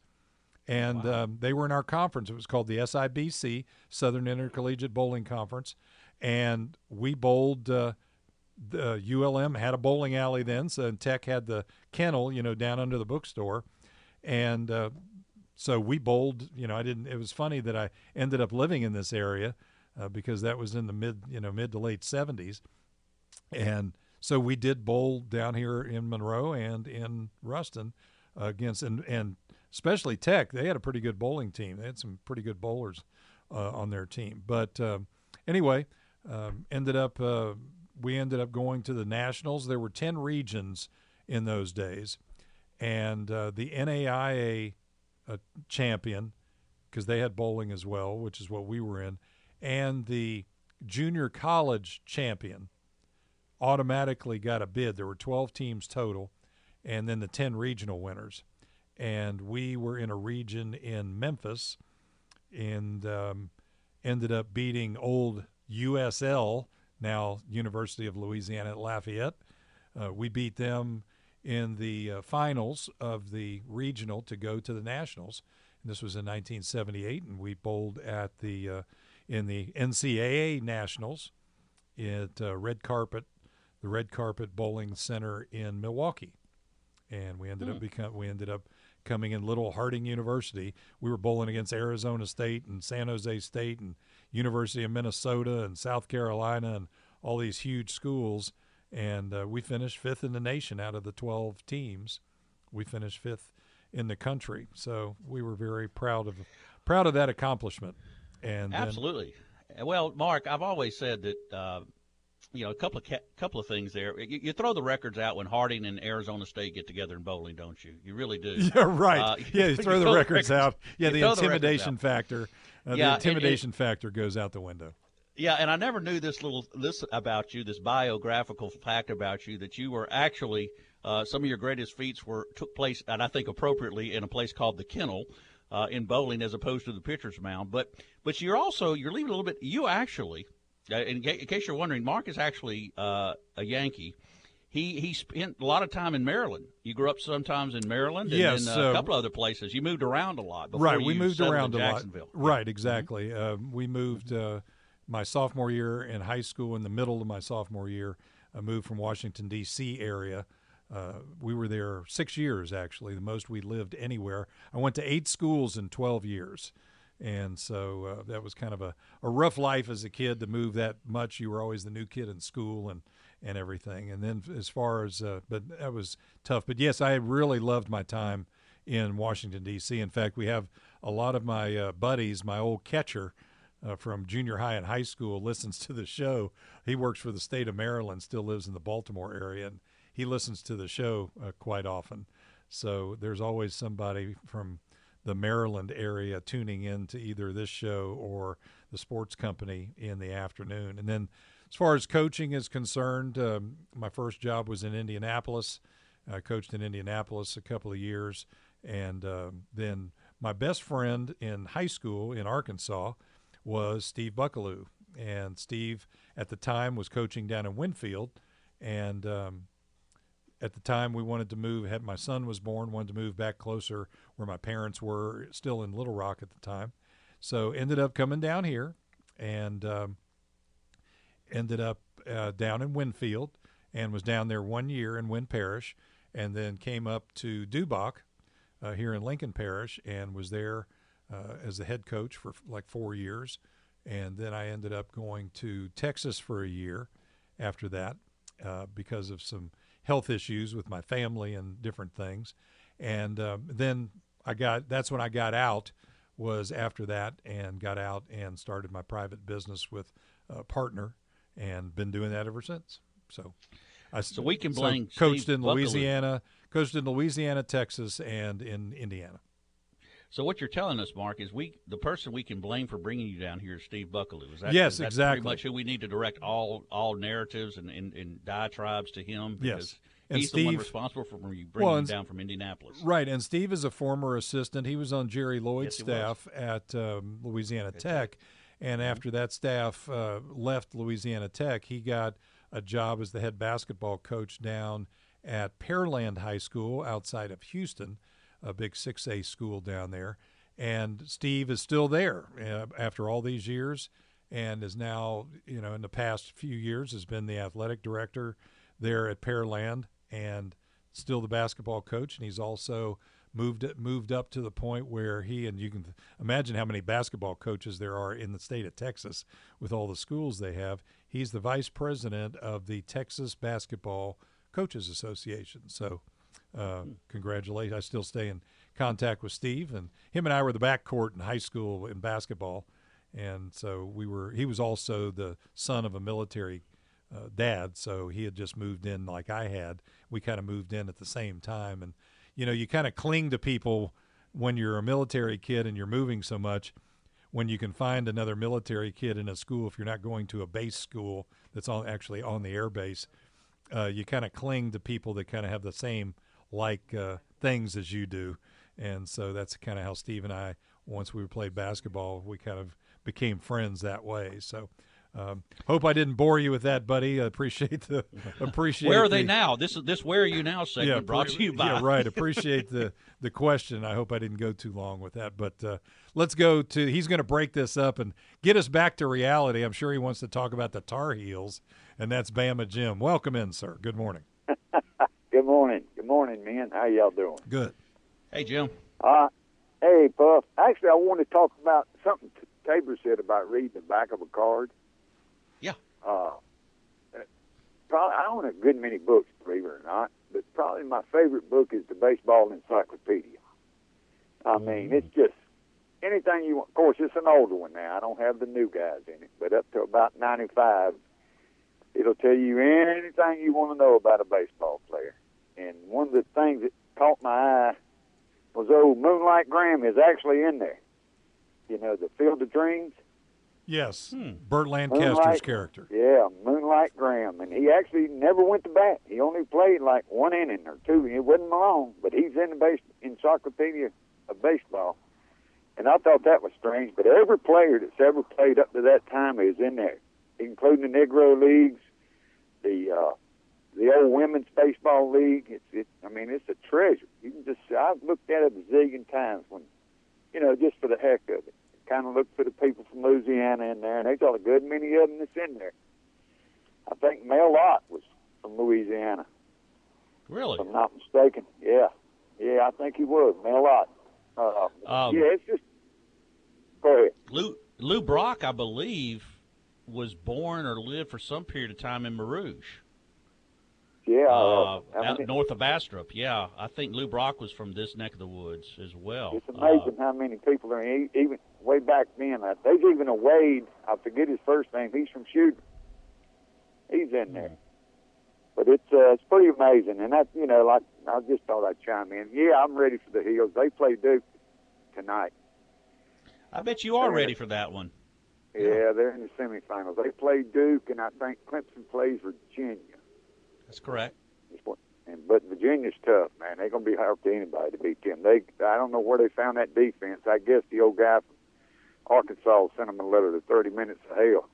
Speaker 1: and wow. um, they were in our conference. It was called the SIBC Southern Intercollegiate Bowling Conference, and we bowled. Uh, the ULM had a bowling alley then, so Tech had the kennel, you know, down under the bookstore, and uh, so we bowled. You know, I didn't. It was funny that I ended up living in this area uh, because that was in the mid, you know, mid to late '70s, and so we did bowl down here in Monroe and in Ruston uh, against and and especially Tech. They had a pretty good bowling team. They had some pretty good bowlers uh, on their team. But uh, anyway, um, ended up uh, we ended up going to the nationals. There were ten regions in those days, and uh, the NAIA uh, champion because they had bowling as well, which is what we were in, and the junior college champion automatically got a bid. There were 12 teams total, and then the 10 regional winners. And we were in a region in Memphis and um, ended up beating old USL, now University of Louisiana at Lafayette. Uh, we beat them in the uh, finals of the regional to go to the nationals. And this was in 1978, and we bowled at the uh, in the NCAA nationals at uh, red carpet, the red carpet bowling center in Milwaukee, and we ended up
Speaker 2: Hmm.
Speaker 1: become we ended up coming in Little Harding University. We were bowling against Arizona State and San Jose State and University of Minnesota and South Carolina and all these huge schools. And uh, we finished fifth in the nation out of the 12 teams. We finished fifth in the country. So we were very proud of proud of that accomplishment. And then-
Speaker 2: Absolutely. Well, Mark, I've always said that uh, you know a couple of ca- couple of things there. You, you throw the records out when Harding and Arizona State get together in bowling, don't you? You really do. (laughs)
Speaker 1: Yeah, right.
Speaker 2: Uh,
Speaker 1: yeah, you (laughs) throw the records out. Yeah,
Speaker 2: you
Speaker 1: the
Speaker 2: throw records
Speaker 1: intimidation
Speaker 2: out.
Speaker 1: factor. Uh,
Speaker 2: Yeah,
Speaker 1: the intimidation factor goes out the window.
Speaker 2: Yeah, and I never knew this little this about you, this biographical fact about you that you were actually uh, some of your greatest feats were took place, and I think appropriately in a place called the Kennel uh, in bowling, as opposed to the pitcher's mound. But but you're also you're leaving a little bit. You actually, uh, in, ca- in case you're wondering, Mark is actually uh, a Yankee. He he spent a lot of time in Maryland. You grew up sometimes in Maryland, and
Speaker 1: Yes,
Speaker 2: then uh,
Speaker 1: uh,
Speaker 2: a couple other places. You moved around a lot. Before
Speaker 1: right, we
Speaker 2: you
Speaker 1: moved around a lot. Right, exactly. Um, we moved uh, my sophomore year in high school. In the middle of my sophomore year, I moved from Washington D.C. area. Uh, we were there six years, actually, the most we lived anywhere. I went to eight schools in twelve years, and so uh, that was kind of a, a rough life as a kid to move that much. You were always the new kid in school and and everything. And then as far as uh, but that was tough. But yes, I really loved my time in Washington D.C. In fact, we have a lot of my uh, buddies. My old catcher uh, from junior high and high school (laughs) listens to the show. He works for the state of Maryland, still lives in the Baltimore area, and he listens to the show uh, quite often. So there's always somebody from the Maryland area tuning in to either this show or the sports company in the afternoon. And then, as far as coaching is concerned, um, my first job was in Indianapolis. I coached in Indianapolis a couple of years, and um then my best friend in high school in Arkansas was Steve Buckaloo, and Steve at the time was coaching down in Winnfield, and um, at the time we wanted to move. Had my son was born, wanted to move back closer where my parents were, still in Little Rock at the time, so ended up coming down here, and um, ended up uh, down in Winnfield and was down there one year in Winn Parish, and then came up to Dubach uh, here in Lincoln Parish and was there uh, as the head coach for like four years. And then I ended up going to Texas for a year after that uh, because of some health issues with my family and different things. And um, then I got that's when I got out was after that and got out and started my private business with a partner and been doing that ever since. So I
Speaker 2: So we can blame
Speaker 1: coached
Speaker 2: Steve
Speaker 1: in
Speaker 2: Buckaloo.
Speaker 1: Louisiana, coached in Louisiana, Texas, and in Indiana.
Speaker 2: So what you're telling us, Mark, is we the person we can blame for bringing you down here is Steve Buckaloo. Is that,
Speaker 1: Yes,
Speaker 2: is that
Speaker 1: exactly.
Speaker 2: Pretty much who we need to direct all all narratives and, and, and diatribes to him. Because
Speaker 1: Yes. And
Speaker 2: he's the one
Speaker 1: Steve-
Speaker 2: responsible for you bringing
Speaker 1: Well,
Speaker 2: you down from Indianapolis.
Speaker 1: Right, and Steve is a former assistant. He was on Jerry Loyd's
Speaker 2: Yes, was.
Speaker 1: staff at um, Louisiana Tech, and after that staff uh, left Louisiana Tech, he got a job as the head basketball coach down at Pearland High School outside of Houston, a big 6A school down there. And Steve is still there uh, after all these years and is now, you know, in the past few years has been the athletic director there at Pearland and still the basketball coach. And he's also moved moved up to the point where he and you can imagine how many basketball coaches there are in the state of Texas with all the schools they have. He's the vice president of the Texas Basketball Coaches Association. So, uh, congratulations! I still stay in contact with Steve, and him and I were the backcourt in high school in basketball, and so we were. He was also the son of a military uh, dad, so he had just moved in like I had. We kind of moved in at the same time, and you know, you kind of cling to people when you're a military kid and you're moving so much, when you can find another military kid in a school, if you're not going to a base school that's on actually on the air base, uh, you kind of cling to people that kind of have the same like uh, things as you do, and so that's kind of how Steve and I, once we played basketball, we kind of became friends that way. So. Um, hope I didn't bore you with that, buddy. I appreciate the (laughs) appreciate.
Speaker 2: Where are they
Speaker 1: the-
Speaker 2: now? This is this Where Are You Now segment brought to you by.
Speaker 1: Yeah, (laughs) right. Appreciate the the question. I hope I didn't go too long with that, but uh, let's go to. He's going to break this up and get us back to reality. I'm sure he wants to talk about the Tar Heels, and that's Bama Jim. Welcome in, sir. Good morning. (laughs)
Speaker 17: Good morning. Good morning, man. How y'all doing?
Speaker 1: Good.
Speaker 2: Hey, Jim.
Speaker 17: Uh, hey, Puff. Actually, I want to talk about something t- Tabor said about reading the back of a card. Uh, probably, I own a good many books, believe it or not, but probably my favorite book is the Baseball Encyclopedia. I mean, it's just anything you want. Of course, it's an older one now. I don't have the new guys in it, but up to about 95, it'll tell you anything you want to know about a baseball player. And one of the things that caught my eye was old Moonlight Graham is actually in there. You know, the Field of Dreams.
Speaker 1: Yes, Burt Lancaster's
Speaker 17: Moonlight-
Speaker 1: character.
Speaker 17: Yeah, Moonlight Graham, and he actually never went to bat. He only played like one inning or two. It wasn't long, but he's in the base encyclopedia of baseball. And I thought that was strange. But every player that's ever played up to that time is in there, including the Negro leagues, the uh, the old women's baseball league. It's it. I mean, it's a treasure. You can just. I've looked at it a zillion times when, you know, just for the heck of it. Kind of look for the people from Louisiana in there, and they got a good many of them that's in there. I think Mel Ott was from Louisiana.
Speaker 2: Really?
Speaker 17: If I'm not mistaken. Yeah, yeah, I think he was Mel Ott. Uh,
Speaker 2: Um,
Speaker 17: yeah, it's just. Go ahead.
Speaker 2: Lou Lou Brock, I believe, was born or lived for some period of time in Mer Rouge.
Speaker 17: Yeah,
Speaker 2: uh,
Speaker 17: uh, I
Speaker 2: out
Speaker 17: mean,
Speaker 2: north of Bastrop. Yeah, I think Lou Brock was from this neck of the woods as well.
Speaker 17: It's amazing how many people are even way back then. Uh, there's even a Wade. I forget his first name. He's from Shooting. He's in there. But it's uh, it's pretty amazing, and that you know, like I just thought I'd chime in. Yeah, I'm ready for the Heels. They play Duke tonight.
Speaker 2: I bet you are ready for that one.
Speaker 17: Yeah, they're in the semifinals. They play Duke, and I think Clemson plays Virginia.
Speaker 2: That's correct.
Speaker 17: And but Virginia's tough, man. They're gonna be hard for anybody to beat them. They I don't know where they found that defense. I guess the old guy from Arkansas sent them a letter to 30 minutes of hell.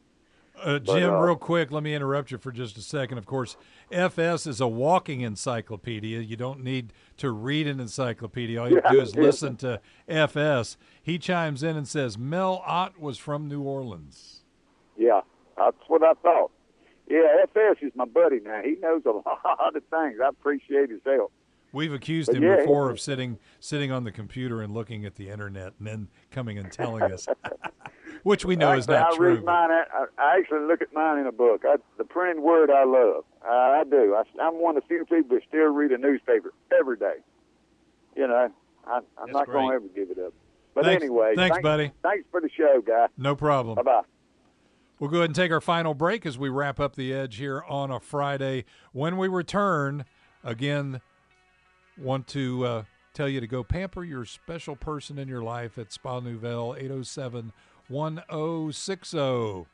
Speaker 1: Uh,
Speaker 17: But,
Speaker 1: Jim,
Speaker 17: uh,
Speaker 1: real quick, let me interrupt you for just a second. Of course, FS is a walking encyclopedia. You don't need to read an encyclopedia. All you to do is (laughs) listen to FS. He chimes in and says Mel Ott was from New Orleans.
Speaker 17: Yeah, that's what I thought. Yeah, FS is my buddy now. He knows a (laughs) lot of things. I appreciate his help.
Speaker 1: We've accused
Speaker 17: But
Speaker 1: him
Speaker 17: yeah,
Speaker 1: before of sitting sitting on the computer and looking at the internet and then coming and telling us, (laughs) which we know is not
Speaker 17: I
Speaker 1: true.
Speaker 17: read mine. I, I actually look at mine in a book. I, the printed word I love. I, I do. I, I'm one of the few people that still read a newspaper every day. You know, I, I'm
Speaker 1: That's
Speaker 17: not going to ever give it up. But
Speaker 1: Thanks-
Speaker 17: anyway,
Speaker 1: thanks,
Speaker 17: thanks,
Speaker 1: buddy.
Speaker 17: Thanks for the show, guy.
Speaker 1: No problem.
Speaker 17: Bye bye.
Speaker 1: We'll go ahead and take our final break as we wrap up the edge here on a Friday. When we return, again, want to uh, tell you to go pamper your special person in your life at Spa Nouvelle 807 1060.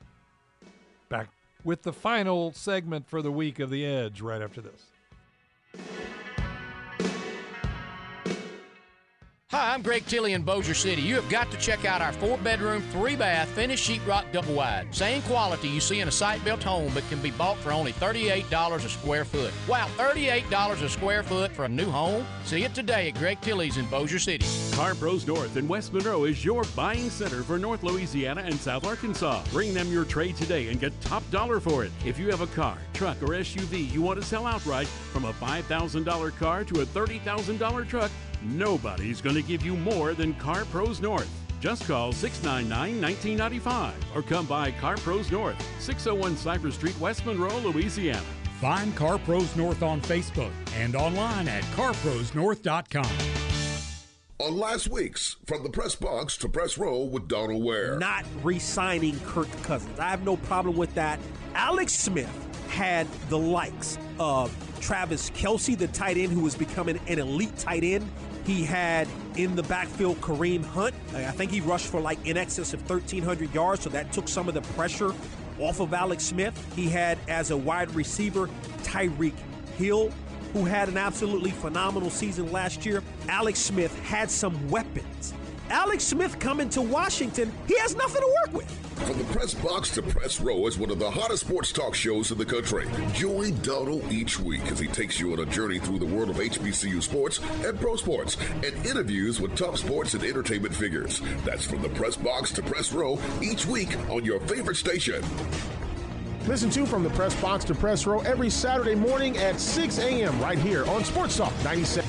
Speaker 1: Back with the final segment for the week of the edge right after this.
Speaker 18: Hi, I'm Greg Tilley in Bossier City. You have got to check out our four bedroom, three bath, finished sheetrock double wide. Same quality you see in a site built home, but can be bought for only $38 a square foot. Wow, $38 a square foot for a new home? See it today at Greg Tilley's in Bossier City.
Speaker 19: Car Pros North in West Monroe is your buying center for North Louisiana and South Arkansas. Bring them your trade today and get top dollar for it. If you have a car, truck, or SUV you want to sell outright, from a $5,000 car to a $30,000 truck, nobody's going to give you more than Car Pros North. Just call 699 1995 or come by Car Pros North, 601 Cypress Street, West Monroe, Louisiana.
Speaker 16: Find Car Pros North on Facebook and online at carprosnorth.com.
Speaker 20: On last week's From the Press Box to Press Row with Donald Ware.
Speaker 21: Not re signing Kirk Cousins. I have no problem with that. Alex Smith had the likes of Travis Kelce, the tight end who was becoming an elite tight end. He had in the backfield Kareem Hunt. I think he rushed for like in excess of 1,300 yards, so that took some of the pressure off of Alex Smith. He had as a wide receiver Tyreek Hill, who had an absolutely phenomenal season last year. Alex Smith had some weapons. Alex Smith coming to Washington, he has nothing to work with.
Speaker 20: From the press box to press row is one of the hottest sports talk shows in the country. Join Donald each week as he takes you on a journey through the world of HBCU sports and pro sports and interviews with top sports and entertainment figures. That's from the press box to press row each week on your favorite station.
Speaker 22: Listen to From the Press Box to Press Row every Saturday morning at 6 a.m. right here on Sports Talk 97.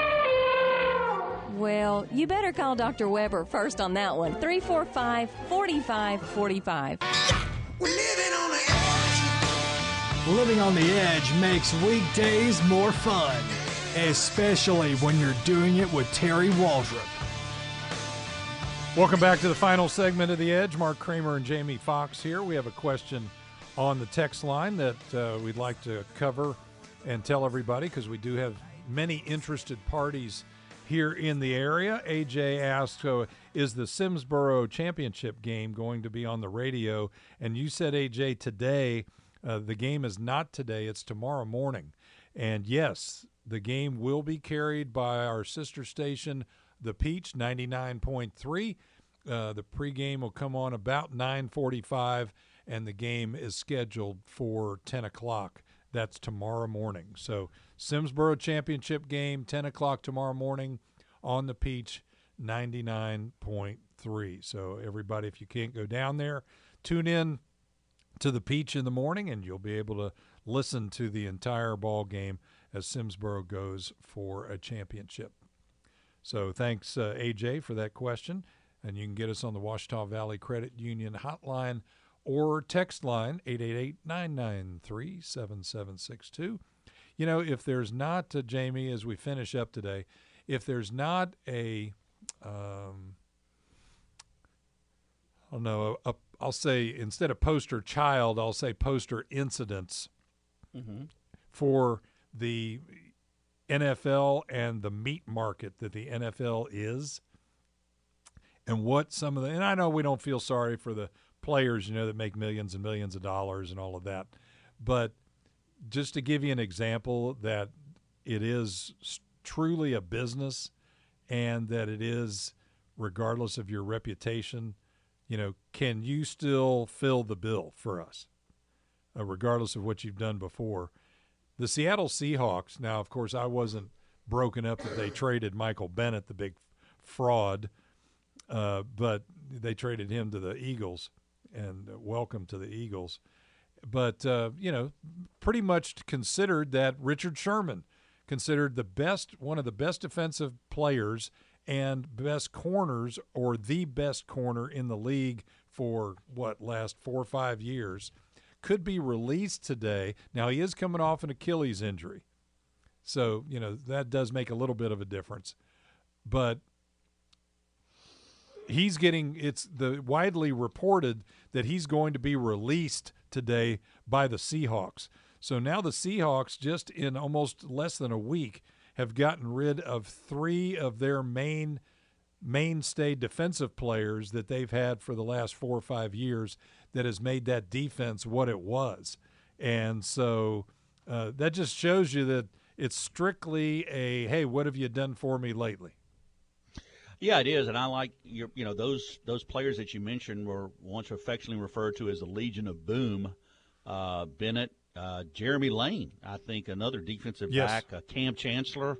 Speaker 23: Well, you better call Dr. Weber first on that one. 345 4545.
Speaker 12: Living on the edge makes weekdays more fun, especially when you're doing it with Terry Waldrop.
Speaker 1: Welcome back to the final segment of The Edge. Mark Kramer and Jamie Fox here. We have a question on the text line that uh, we'd like to cover and tell everybody because we do have many interested parties here in the area. AJ asked, uh, Is the Simsboro Championship game going to be on the radio? And you said, AJ, today. Uh, the game is not today, it's tomorrow morning. And yes, the game will be carried by our sister station, The Peach 99.3. Uh, the pregame will come on about 9:45, and the game is scheduled for 10 o'clock. That's tomorrow morning. So Simsboro Championship game, 10 o'clock tomorrow morning on the Peach 99.3. So everybody, if you can't go down there, tune in to the Peach in the morning, and you'll be able to listen to the entire ball game as Simsboro goes for a championship. So thanks, uh, AJ, for that question. And you can get us on the Ouachita Valley Credit Union hotline or text line 888 993 7762. You know, if there's not, uh, Jamie, as we finish up today, if there's not a, um, I don't know, a, a, I'll say instead of poster child, I'll say poster incidents
Speaker 2: Mhm.
Speaker 1: for the NFL and the meat market that the NFL is, and what some of the and I know we don't feel sorry for the players, you know, that make millions and millions of dollars and all of that, but just to give you an example that it is truly a business and that it is regardless of your reputation you know can you still fill the bill for us uh, regardless of what you've done before? The seattle seahawks now of course i wasn't broken up that they traded michael bennett the big fraud uh, but they traded him to the eagles and welcome to the eagles but uh, you know, pretty much considered that Richard Sherman considered the best, one of the best defensive players and best corners, or the best corner in the league for what last four or five years, could be released today. Now he is coming off an Achilles injury, so you know that does make a little bit of a difference, but he's getting it's the widely reported that he's going to be released today by the Seahawks. So now the Seahawks just in almost less than a week have gotten rid of 3 of their main mainstay defensive players that they've had for the last 4 or 5 years that has made that defense what it was. And so uh, that just shows you that it's strictly a hey, what have you done for me lately?
Speaker 2: Yeah, it is, and I like your, you know, those those players that you mentioned were once affectionately referred to as the Legion of Boom. Uh, Bennett, uh, Jeremy Lane, I think another defensive
Speaker 1: Yes.
Speaker 2: back, uh, Kam Chancellor,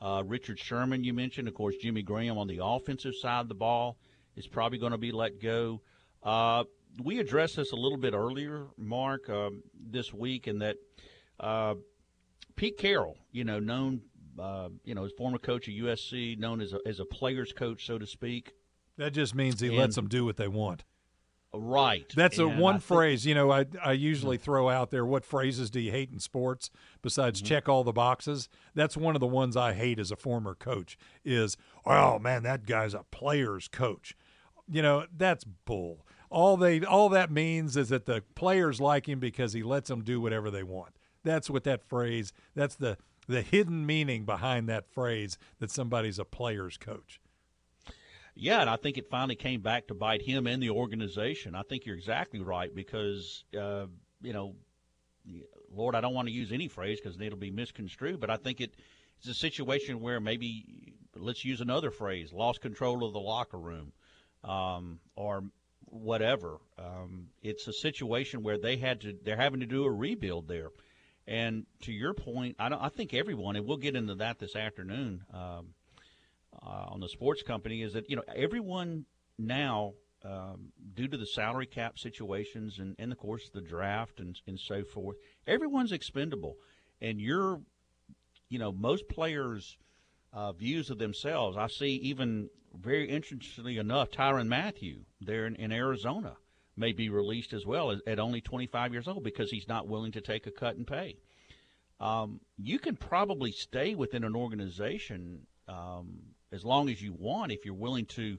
Speaker 2: uh, Richard Sherman. You mentioned, of course, Jimmy Graham on the offensive side of the ball is probably going to be let go. Uh, we addressed this a little bit earlier, Mark, um, this week, in that uh, Pete Carroll, you know, known, uh, you know, as former coach of USC, known as a, as a player's coach, so to speak.
Speaker 1: That just means he
Speaker 2: And-
Speaker 1: lets them do what they want.
Speaker 2: Right.
Speaker 1: That's a one
Speaker 2: I think-
Speaker 1: phrase. You know, I I usually throw out there. What phrases do you hate in sports besides
Speaker 2: Mm-hmm.
Speaker 1: check all the boxes? That's one of the ones I hate as a former coach. Is oh man, that guy's a player's coach. You know, that's bull. All they all that means is that the players like him because he lets them do whatever they want. That's what that phrase. That's the the hidden meaning behind that phrase that somebody's a player's coach.
Speaker 2: Yeah, and I think it finally came back to bite him and the organization. I think you're exactly right because, uh, you know, Lord, I don't want to use any phrase because it'll be misconstrued, but I think it, it's a situation where maybe, let's use another phrase, lost control of the locker room um, or whatever. Um, it's a situation where they had to, they're having to do a rebuild there. And to your point, I, I think everyone, and we'll get into that this afternoon. Um, uh, on the sports company is that you know everyone now um, due to the salary cap situations and, and of course of the draft and, and so forth everyone's expendable and you're you know most players uh, views of themselves i see even very interestingly enough Tyrann Mathieu there in, in arizona may be released as well at, only 25 years old because he's not willing to take a cut in pay um, you can probably stay within an organization um, as long as you want if you're willing to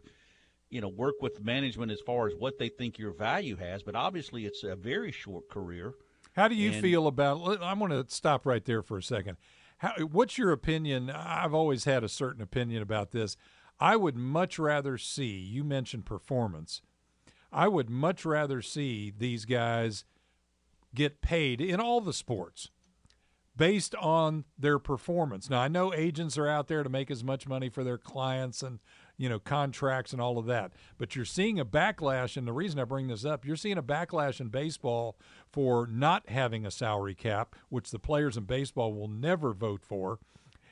Speaker 2: you know work with management as far as what they think your value has but obviously it's a very short career
Speaker 1: How do you
Speaker 2: And-
Speaker 1: feel about? I want to stop right there for a second. How, what's your opinion? I've always had a certain opinion about this. I would much rather see. You mentioned performance. I would much rather see these guys get paid in all the sports based on their performance. Now I know agents are out there to make as much money for their clients and you know contracts and all of that. But you're seeing a backlash and the reason I bring this up, you're seeing a backlash in baseball for not having a salary cap, which the players in baseball will never vote for.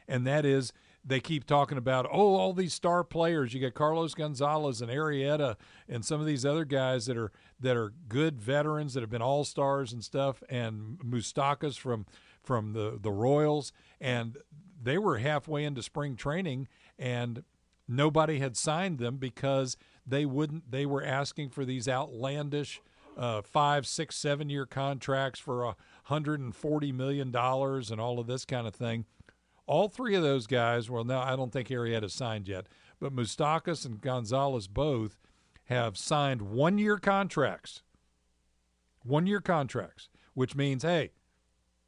Speaker 1: And that is they keep talking about oh all these star players. You got Carlos Gonzalez and Arrieta and some of these other guys that are that are good veterans that have been all stars and stuff and Moustakas from from the the Royals. And they were halfway into spring training and nobody had signed them because they wouldn't they were asking for these outlandish uh, five six seven year contracts for a hundred and forty million dollars and all of this kind of thing all three of those guys, well, now I don't think Arrieta signed yet, but Moustakas and Gonzalez both have signed one year contracts. One year contracts, which means, hey,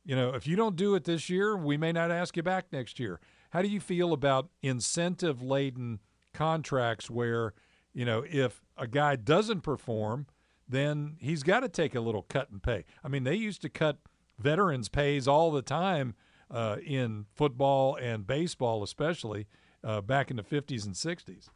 Speaker 1: you know, if you don't do it this year, we may not ask you back next year. How do you feel about incentive laden contracts where, you know, if a guy doesn't perform, then he's got to take a little cut in pay? I mean, they used to cut veterans' pays all the time uh, in football and baseball, especially uh, back in the 50s and 60s.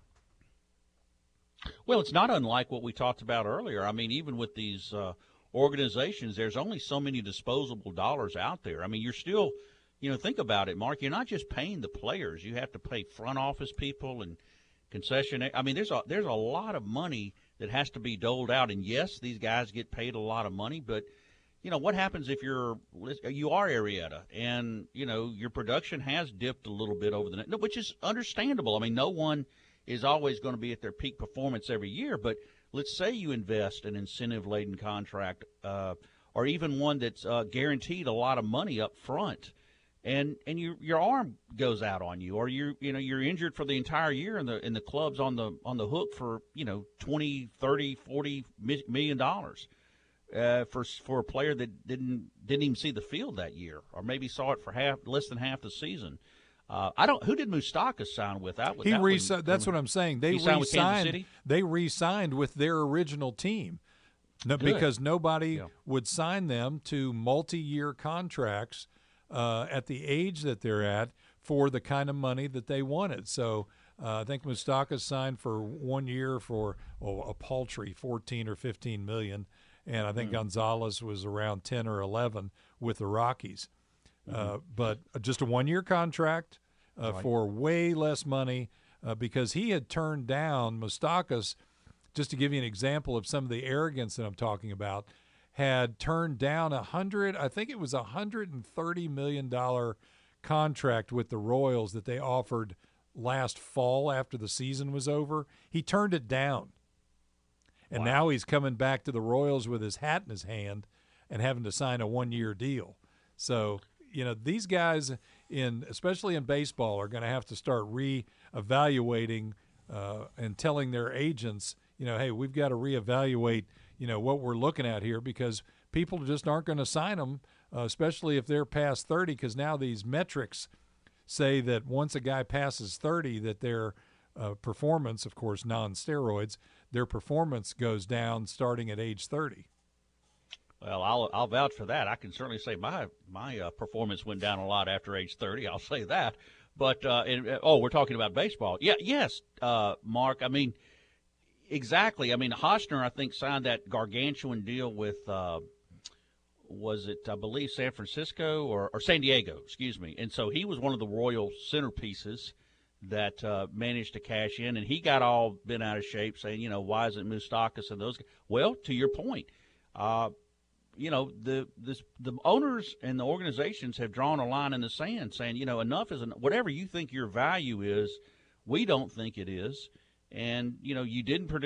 Speaker 2: Well, it's not unlike what we talked about earlier. I mean, even with these uh, organizations, there's only so many disposable dollars out there. I mean, you're still, you know, think about it, Mark. You're not just paying the players; you have to pay front office people and concession. I mean, there's a there's a lot of money that has to be doled out. And yes, these guys get paid a lot of money, but you know what happens if you're you are Arrieta and you know your production has dipped a little bit over the net, which is understandable. I mean, no one is always going to be at their peak performance every year, but let's say you invest an incentive laden contract uh, or even one that's uh, guaranteed a lot of money up front and and your your arm goes out on you or you you know you're injured for the entire year and the and the club's on the on the hook for you know 20 30 40 mi- million dollars uh, for for a player that didn't didn't even see the field that year, or maybe saw it for half less than half the season. Uh, I don't. Who did Moustakas sign with? That,
Speaker 1: He
Speaker 2: that
Speaker 1: re- That's what I'm saying. They
Speaker 2: he signed with
Speaker 1: re-signed.
Speaker 2: City?
Speaker 1: They re-signed with their original team, no, because nobody would sign them to multi-year contracts uh, at the age that they're at for the kind of money that they wanted. So uh, I think Moustakas signed for one year for oh, a paltry 14 or 15 million, and I think
Speaker 2: Hmm.
Speaker 1: Gonzalez was around 10 or 11 with the Rockies.
Speaker 2: Mm-hmm.
Speaker 1: Uh, but just a one-year contract uh,
Speaker 2: Right.
Speaker 1: for way less money uh, because he had turned down Moustakas. Just to give you an example of some of the arrogance that I'm talking about, had turned down a hundred. I think it was a hundred and thirty million dollar contract with the Royals that they offered last fall after the season was over. He turned it down. And now he's coming back to the Royals with his hat in his hand and having to sign a one-year deal. So you know these guys in especially in baseball are going to have to start re-evaluating uh, and telling their agents, you know, hey, we've got to reevaluate, you know, what we're looking at here because people just aren't going to sign them, uh, especially if they're past 30, because now these metrics say that once a guy passes 30, that their uh, performance, of course, non-steroids, their performance goes down starting at age 30.
Speaker 2: Well, I'll I'll vouch for that. I can certainly say my my uh, performance went down a lot after age 30. I'll say that. But uh, and, uh, oh, we're talking about baseball. Yeah, yes, uh, Mark. I mean, exactly. I mean, Hosmer, I think, signed that gargantuan deal with. Uh, was it I believe San Francisco or, or San Diego? Excuse me. And so he was one of the royal centerpieces that uh, managed to cash in, and he got all bent out of shape, saying, you know, why isn't Moustakas and those? Guys? Well, to your point, uh, you know, the this, the owners and the organizations have drawn a line in the sand, saying, you know, enough is en- whatever you think your value is, we don't think it is, and you know, you didn't produce